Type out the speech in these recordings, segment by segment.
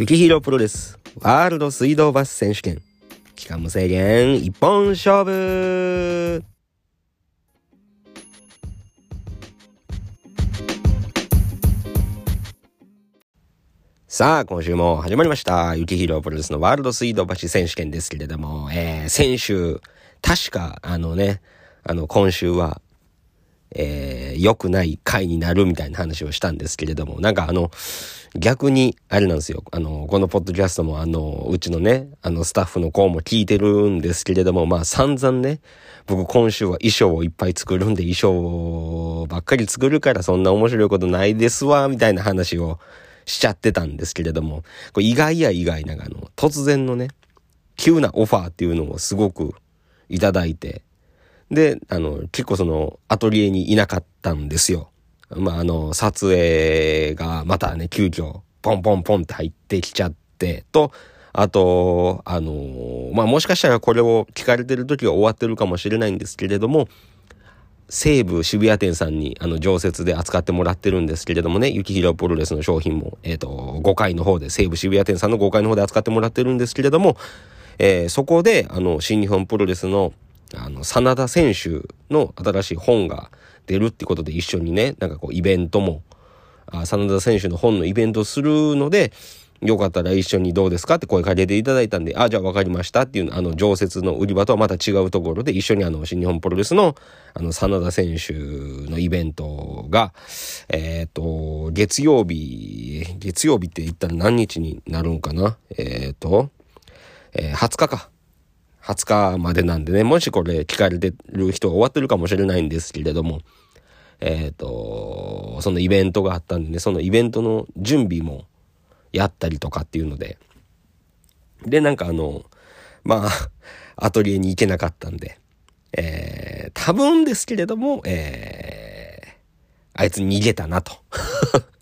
雪広プロレスワールド水道橋選手権。期間無制限一本勝負。さあ、今週も始まりました。雪広プロレスのワールド水道橋選手権ですけれども、えー、先週、確か、あのね、あの、今週は、えー、良くない回になるみたいな話をしたんですけれども、なんかあの、逆に、あれなんですよ。あの、このポッドキャストもあの、うちのね、あの、スタッフの子も聞いてるんですけれども、まあ散々ね、僕今週は衣装をいっぱい作るんで衣装ばっかり作るからそんな面白いことないですわ、みたいな話をしちゃってたんですけれども、これ意外や意外なんかあの、突然のね、急なオファーっていうのをすごくいただいて、で、あの、結構その、アトリエにいなかったんですよ。まあ、あの、撮影がまたね、急遽、ポンポンポンって入ってきちゃって、と、あと、あの、まあ、もしかしたらこれを聞かれてる時は終わってるかもしれないんですけれども、西武渋谷店さんに、あの、常設で扱ってもらってるんですけれどもね、雪広プロレスの商品も、えっ、ー、と、5階の方で、西武渋谷店さんの5階の方で扱ってもらってるんですけれども、えー、そこで、あの、新日本プロレスの、あの、真田選手の新しい本が出るってことで一緒にね、なんかこうイベントも、あ真田選手の本のイベントするので、よかったら一緒にどうですかって声かけていただいたんで、あ、じゃあ分かりましたっていう、あの、常設の売り場とはまた違うところで一緒にあの、新日本プロレスの、あの、真田選手のイベントが、えっ、ー、と、月曜日、月曜日って言ったら何日になるんかな？えっ、ー、と、えー、20日か。20日までなんでね、もしこれ聞かれてる人は終わってるかもしれないんですけれども、えっ、ー、と、そのイベントがあったんでね、そのイベントの準備もやったりとかっていうので、で、なんかあの、まあ、アトリエに行けなかったんで、えー、多分ですけれども、えー、あいつ逃げたなと。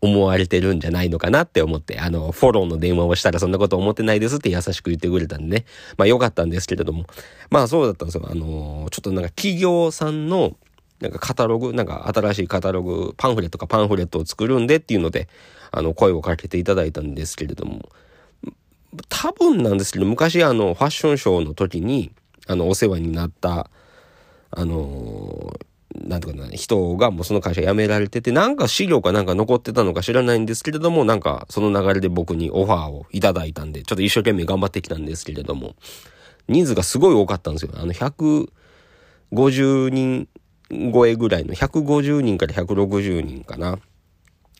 思われてるんじゃないのかなって思って、あの、フォローの電話をしたらそんなこと思ってないですって優しく言ってくれたんでね。まあ良かったんですけれども。まあそうだったんですよ。あの、ちょっとなんか企業さんの、なんかカタログ、なんか新しいカタログ、パンフレットかパンフレットを作るんでっていうので、あの、声をかけていただいたんですけれども、多分なんですけど、昔あの、ファッションショーの時に、あの、お世話になった、あのなんとかな、人がもうその会社辞められてて、なんか資料かなんか残ってたのか知らないんですけれども、なんかその流れで僕にオファーをいただいたんで、ちょっと一生懸命頑張ってきたんですけれども、人数がすごい多かったんですよ。あの、150人超えぐらいの、150人から160人かな。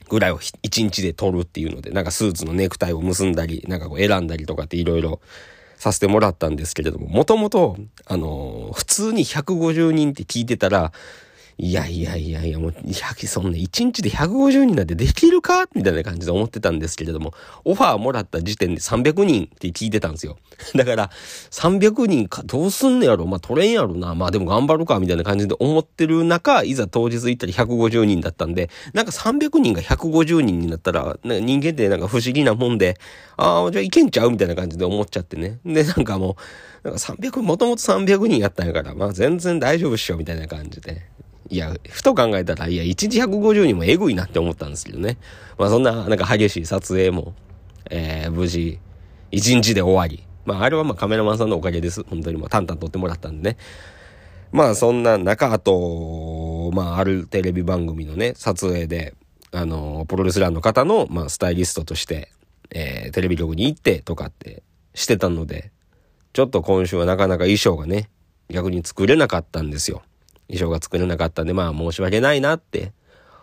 ぐらいを1日で取るっていうので、なんかスーツのネクタイを結んだり、なんかこう選んだりとかっていろいろさせてもらったんですけれども、もともと、あのー、普通に150人って聞いてたら、いやいやいやいや、もう、そんな1日で150人なんてできるか？みたいな感じで思ってたんですけれども、オファーもらった時点で300人って聞いてたんですよ。だから、300人か、どうすんねやろ？まあ、取れんやろな。まあ、でも頑張るか、みたいな感じで思ってる中、いざ当日行ったら150人だったんで、なんか300人が150人になったら、人間ってなんか不思議なもんで、ああ、じゃあいけんちゃう？みたいな感じで思っちゃってね。で、なんかもう、なんか300、もともと300人やったんやから、まあ全然大丈夫っしょ、みたいな感じで。いや、ふと考えたら、いや、1日150人もエグいなって思ったんですけどね。まあそんな、なんか激しい撮影も、えー、無事、1日で終わり。まああれはまあカメラマンさんのおかげです。本当にもう淡々撮ってもらったんでね。まあそんな中、あと、まああるテレビ番組のね、撮影で、あの、プロレスラーの方の、まあスタイリストとして、えー、テレビ局に行ってとかってしてたので、ちょっと今週はなかなか衣装がね、逆に作れなかったんですよ。衣装が作れなかったんで、まあ申し訳ないなって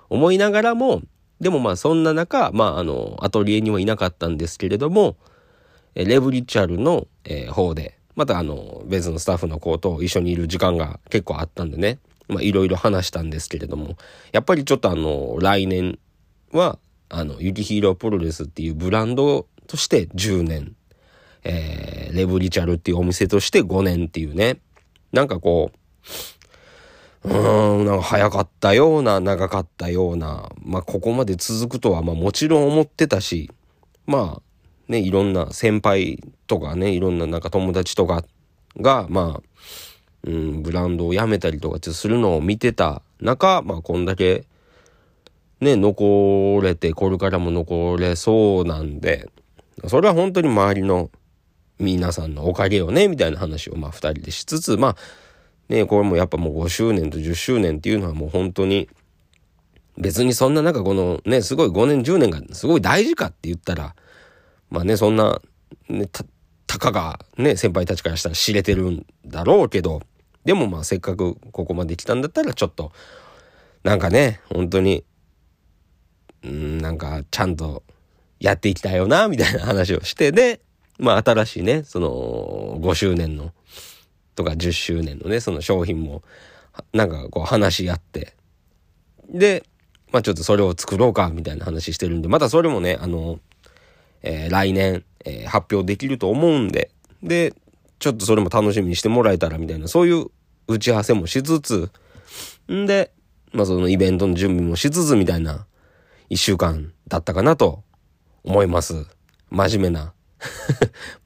思いながらも、でもまあそんな中、まああの、アトリエにはいなかったんですけれども、レブリチャルの、えー、方で、またあの、別のスタッフの子と一緒にいる時間が結構あったんでね、まあいろいろ話したんですけれども、やっぱりちょっとあの、来年は、あの、ユキヒーロープロレスっていうブランドとして10年、えー、レブリチャルっていうお店として5年っていうね、なんかこう、うーん、なんか早かったような、長かったような、まあここまで続くとは、まあもちろん思ってたし、まあね、いろんな先輩とかね、いろんななんか友達とかが、まあ、うん、ブランドを辞めたりとかするのを見てた中、まあこんだけ、ね、残れて、これからも残れそうなんで、それは本当に周りの皆さんのおかげよね、みたいな話をまあ二人でしつつ、まあ、ね、これもやっぱもう5周年と10周年っていうのはもう本当に、別にそんななんかこのね、すごい5年10年がすごい大事かって言ったら、まあね、そんな、ね、た、たかがね、先輩たちからしたら知れてるんだろうけど、でもまあせっかくここまで来たんだったらちょっと、なんかね、本当に、うん、なんかちゃんとやっていきたいよな、みたいな話をして、で、まあ新しいね、その5周年のとか10周年のね、その商品も、なんかこう話し合って、で、まあちょっとそれを作ろうか、みたいな話してるんで、またそれもね、あの、えー、来年、えー、発表できると思うんで、で、ちょっとそれも楽しみにしてもらえたらみたいな、そういう打ち合わせもしつつ、んで、まあそのイベントの準備もしつつみたいな一週間だったかなと思います。真面目な。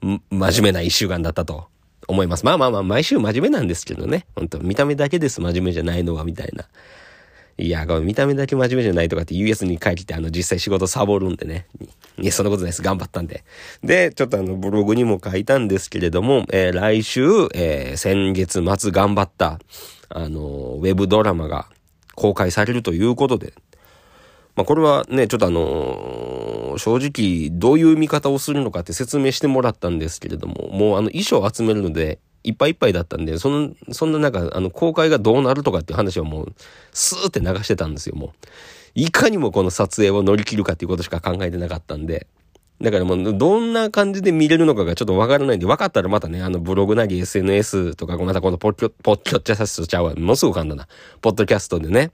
真面目な一週間だったと。思います。まあまあまあ、毎週真面目なんですけどね。本当見た目だけです真面目じゃないのは、みたいな。いや、この見た目だけ真面目じゃないとかって US に帰って、あの、実際仕事サボるんでね。いや、そんなことないです。頑張ったんで。で、ちょっとあの、ブログにも書いたんですけれども、えー、来週、えー、先月末頑張った、あの、ウェブドラマが公開されるということで、まあ、これはね、ちょっとあのー、正直、どういう見方をするのかって説明してもらったんですけれども、もうあの、衣装を集めるので、いっぱいいっぱいだったんで、その、そんななんか、あの、公開がどうなるとかっていう話はもう、スーって流してたんですよ、もう。いかにもこの撮影を乗り切るかっていうことしか考えてなかったんで。だからもう、どんな感じで見れるのかがちょっとわからないんで、分かったらまたね、あの、ブログなり SNS とか、またこのポッキョ、ポッキョッチャサスちゃうわ。もうすぐ簡単だ。ポッドキャストでね、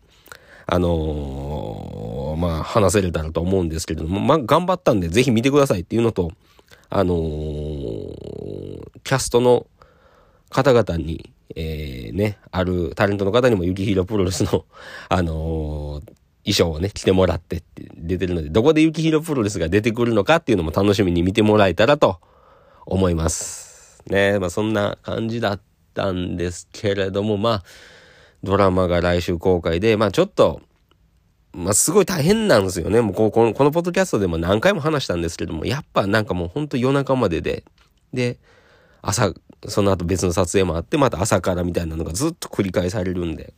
あのー、まあ、話せれたらと思うんですけれども、まあ、頑張ったんで、ぜひ見てくださいっていうのと、あのー、キャストの方々に、えー、ね、あるタレントの方にも、ユキヒロプロレスの、あのー、衣装をね、着てもらってって出てるので、どこでユキヒロプロレスが出てくるのかっていうのも楽しみに見てもらえたらと思います。ね、まあそんな感じだったんですけれども、まあ、ドラマが来週公開で、まあちょっと、まあすごい大変なんですよね。もうこの、このポッドキャストでも何回も話したんですけども、やっぱなんかもうほんと夜中までで、で、朝、その後別の撮影もあって、また朝からみたいなのがずっと繰り返されるんで、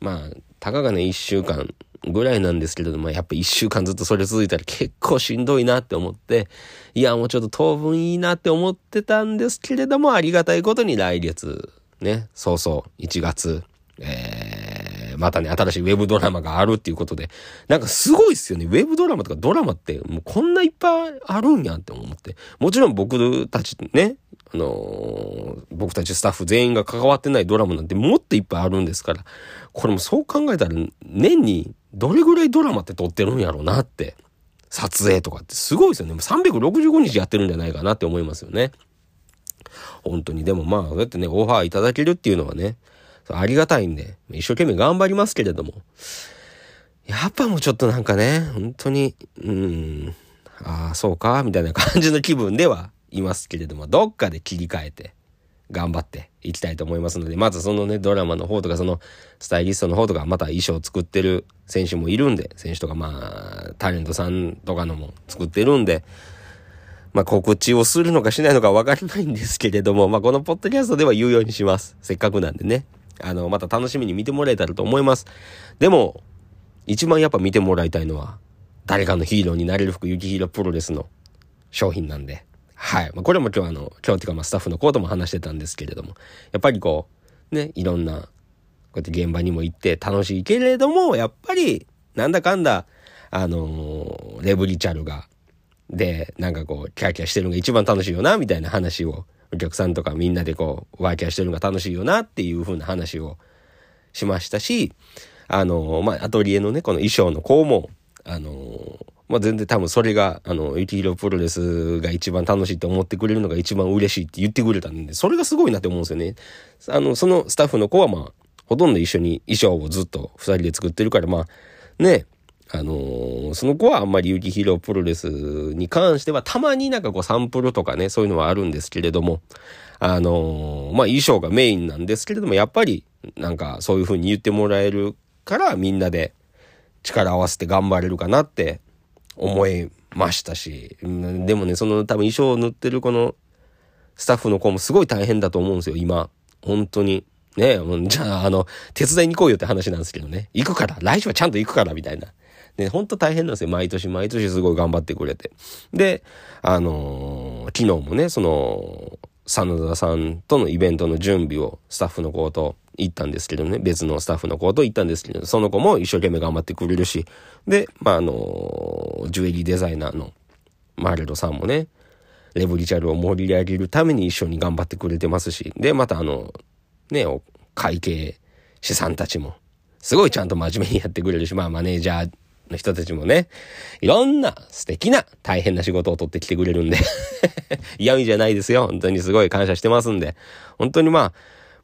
まあ、たかがね、一週間ぐらいなんですけれども、やっぱ一週間ずっとそれ続いたら結構しんどいなって思って、いや、もうちょっと当分いいなって思ってたんですけれども、ありがたいことに来月、ね、そうそう、1月、えー、またね、新しいウェブドラマがあるっていうことで、なんかすごいっすよね。ウェブドラマとかドラマって、もうこんないっぱいあるんやんって思って。もちろん僕たちね、あのー、僕たちスタッフ全員が関わってないドラマなんてもっといっぱいあるんですから、これもそう考えたら、年にどれぐらいドラマって撮ってるんやろうなって。撮影とかってすごいですよね。もう365日やってるんじゃないかなって思いますよね。本当に。でもまあ、そうやってね、オファーいただけるっていうのはね、ありがたいんで、一生懸命頑張りますけれども、やっぱもうちょっとなんかね、本当に、うん、ああ、そうか、みたいな感じの気分ではいますけれども、どっかで切り替えて、頑張っていきたいと思いますので、まずそのね、ドラマの方とか、その、スタイリストの方とか、また衣装を作ってる選手もいるんで、選手とか、まあ、タレントさんとかのも作ってるんで、まあ、告知をするのかしないのかわからないんですけれども、まあ、このポッドキャストでは言うようにします。せっかくなんでね。あの、また楽しみに見てもらえたらと思います。でも、一番やっぱ見てもらいたいのは、誰かのヒーローになれる服、ユキヒロプロレスの商品なんで。はい。まあ、これも今日あの、今日っていうかまあスタッフのコートも話してたんですけれども、やっぱりこう、ね、いろんな、こうやって現場にも行って楽しいけれども、やっぱり、なんだかんだ、あのー、レブリチャルが、で、なんかこう、キャーキャーしてるのが一番楽しいよな、みたいな話をお客さんとかみんなでこう、ワーキャーしてるのが楽しいよなっていう風な話をしましたし、あの、まあ、アトリエのね、この衣装の子も、あの、まあ、全然多分それが、あの、ユキヒロプロレスが一番楽しいって思ってくれるのが一番嬉しいって言ってくれたんで、それがすごいなって思うんですよね。あの、そのスタッフの子はまあ、ほとんど一緒に衣装をずっと二人で作ってるから、まあ、ね、あのー、その子はあんまりユキヒロプロレスに関してはたまになんかこうサンプルとかね、そういうのはあるんですけれども、あのー、まあ衣装がメインなんですけれども、やっぱりなんかそういう風に言ってもらえるからみんなで力を合わせて頑張れるかなって思いましたし、でもね、その多分衣装を塗ってるこのスタッフの子もすごい大変だと思うんですよ、今。本当に。ねじゃあ、あの、手伝いに行こうよって話なんですけどね。行くから。来週はちゃんと行くから、みたいな。ね、ほんと大変なんですよ。毎年毎年すごい頑張ってくれて。で、あのー、昨日もね、その、真田さんとのイベントの準備をスタッフの子と行ったんですけどね、別のスタッフの子と行ったんですけど、その子も一生懸命頑張ってくれるし、で、まあ、あのー、ジュエリーデザイナーのマレロさんもね、レブリチャルを盛り上げるために一緒に頑張ってくれてますし、で、またあの、ね、会計士さんたちも、すごいちゃんと真面目にやってくれるし、まあマネージャーの人たちもね、いろんな素敵な大変な仕事を取ってきてくれるんで 嫌味じゃないですよ。本当にすごい感謝してますんで。本当にまあ、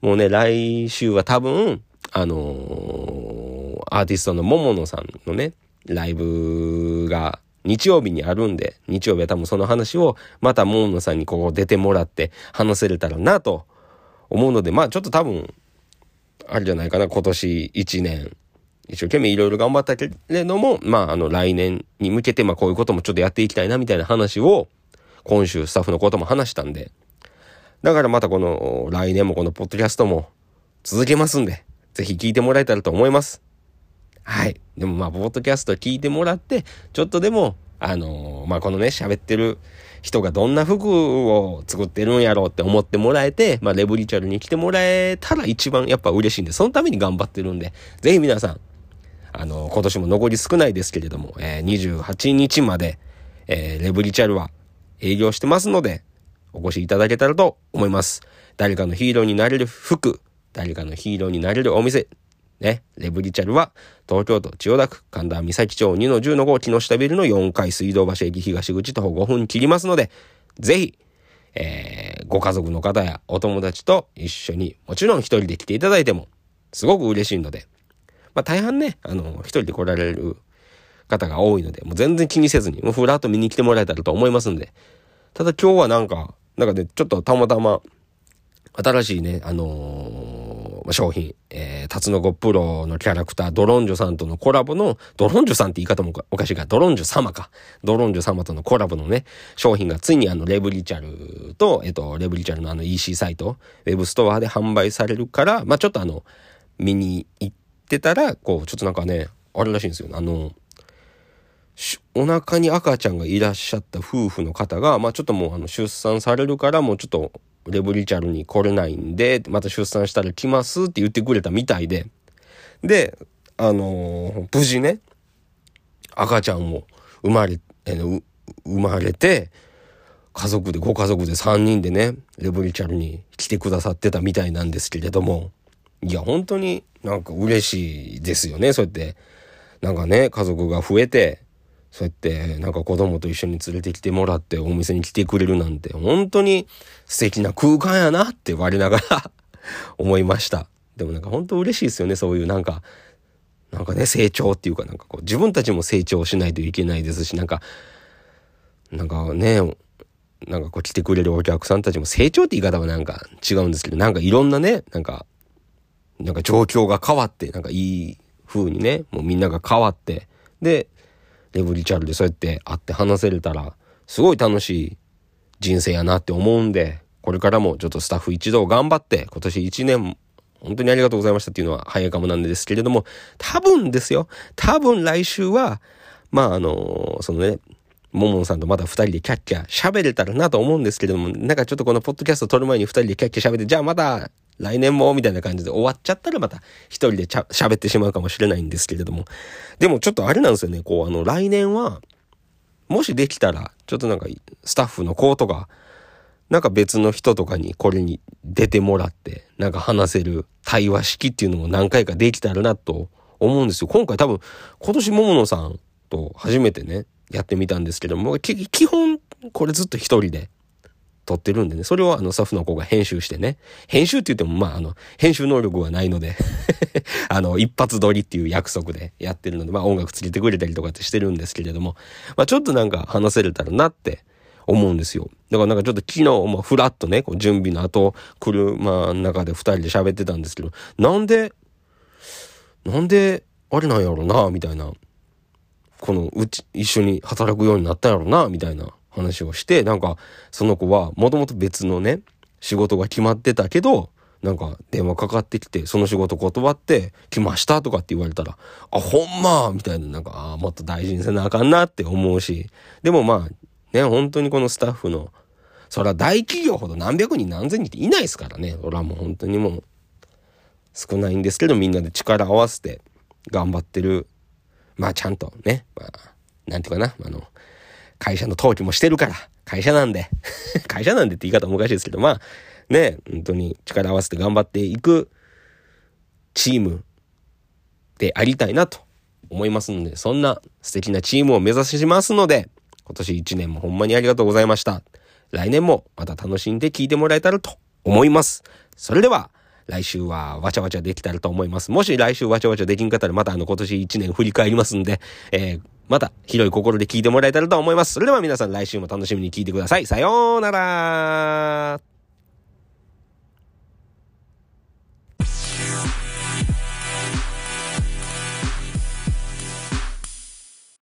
もうね、来週は多分、あのー、アーティストの桃野さんのね、ライブが日曜日にあるんで、日曜日は多分その話をまた桃野さんにここ出てもらって話せれたらなと思うので、まあちょっと多分、あれじゃないかな、今年1年、一生懸命いろいろ頑張ったけれども、まあ、あの、来年に向けて、まあ、こういうこともちょっとやっていきたいな、みたいな話を、今週スタッフのことも話したんで、だからまたこの、来年もこのポッドキャストも続けますんで、ぜひ聞いてもらえたらと思います。はい。でもまあ、ポッドキャスト聞いてもらって、ちょっとでも、あのー、まあ、このね、喋ってる人がどんな服を作ってるんやろうって思ってもらえて、まあ、レブリチャルに来てもらえたら一番やっぱ嬉しいんで、そのために頑張ってるんで、ぜひ皆さん、あの、今年も残り少ないですけれども、えー、28日まで、えー、レブリチャルは営業してますので、お越しいただけたらと思います。誰かのヒーローになれる服、誰かのヒーローになれるお店、ね、レブリチャルは、東京都千代田区神田三崎町2の10の5木下ビルの4階水道橋駅東口徒歩5分切りますので、ぜひ、えー、ご家族の方やお友達と一緒に、もちろん一人で来ていただいても、すごく嬉しいので、まあ大半ね、あの、一人で来られる方が多いので、もう全然気にせずに、もうふらっと見に来てもらえたらと思いますんで。ただ今日はなんか、なんかね、ちょっとたまたま、新しいね、あのー、商品、えー、タツノコプロのキャラクター、ドロンジョさんとのコラボの、ドロンジョさんって言い方もおかしいか、ドロンジョ様か。ドロンジョ様とのコラボのね、商品がついにあの、レブリチャルと、えっと、レブリチャルのあの EC サイト、ウェブストアで販売されるから、まあちょっとあの、見に行って、ってたら、こう、ちょっとなんかね、あれらしいんですよ。あの、お腹に赤ちゃんがいらっしゃった夫婦の方が、まあちょっともうあの出産されるからもうちょっとレブリチャルに来れないんで、また出産したら来ますって言ってくれたみたいで、で、あのー、無事ね、赤ちゃんも生まれ、え、生まれて、家族で、ご家族で3人でね、レブリチャルに来てくださってたみたいなんですけれども、いや、本当になんか嬉しいですよね。そうやって、なんかね、家族が増えて、そうやって、なんか子供と一緒に連れてきてもらってお店に来てくれるなんて、本当に素敵な空間やなって我ながら 思いました。でもなんか本当嬉しいですよね。そういうなんか、なんかね、成長っていうかなんかこう、自分たちも成長しないといけないですし、なんか、なんかね、なんかこう来てくれるお客さんたちも成長って言い方はなんか違うんですけど、なんかいろんなね、なんかなんか状況が変わって、なんかいい風にね、もうみんなが変わって、で、レブリチャルでそうやって会って話せれたら、すごい楽しい人生やなって思うんで、これからもちょっとスタッフ一同頑張って、今年一年、本当にありがとうございましたっていうのは早いかもなんですけれども、多分ですよ、多分来週は、まああのそのね、ももんさんとまた二人でキャッキャ喋れたらなと思うんですけれども、なんかちょっとこのポッドキャスト撮る前に二人でキャッキャ喋って、じゃあまた来年も？みたいな感じで終わっちゃったらまた一人で喋ってしまうかもしれないんですけれども。でもちょっとあれなんですよね。こうあの来年は、もしできたら、ちょっとなんかスタッフの子とか、なんか別の人とかにこれに出てもらって、なんか話せる対話式っていうのも何回かできたらなと思うんですよ。今回多分、今年桃野さんと初めてね、やってみたんですけども、基本これずっと一人で撮ってるんでね、それをあのスタッフの子が編集してね、編集って言ってもまああの、編集能力はないので。あの、一発撮りっていう約束でやってるので、まあ音楽つけてくれたりとかってしてるんですけれども、まあちょっとなんか話せれたらなって思うんですよ。だからなんかちょっと昨日、まあフラッとね、こう準備の後、車の中で二人で喋ってたんですけど、なんで、なんで、あれなんやろな、みたいな。このうち、一緒に働くようになったやろな、みたいな。話をして、なんか、その子はもともと別のね、仕事が決まってたけど、なんか電話かかってきて、その仕事断って、来ましたとかって言われたら、あ、ほんまみたいな、なんか、あもっと大事にせなあかんなって思うし、でもまあ、ね、本当にこのスタッフの、そら大企業ほど何百人何千人っていないですからね。そらもう本当にもう、少ないんですけど、みんなで力合わせて頑張ってる。まあちゃんとね、まあ、なんていうかな、あの、会社の登記もしてるから、会社なんで、会社なんでって言い方もおかしいですけど、まあ、ね、本当に力合わせて頑張っていくチームでありたいなと思いますので、そんな素敵なチームを目指しますので、今年1年もほんまにありがとうございました。来年もまた楽しんで聞いてもらえたらと思います。それでは、来週はわちゃわちゃできたらと思います。もし来週わちゃわちゃできんかったらまたあの今年1年振り返りますんで、えー、また広い心で聞いてもらえたらと思います。それでは皆さん来週も楽しみに聞いてください。さようなら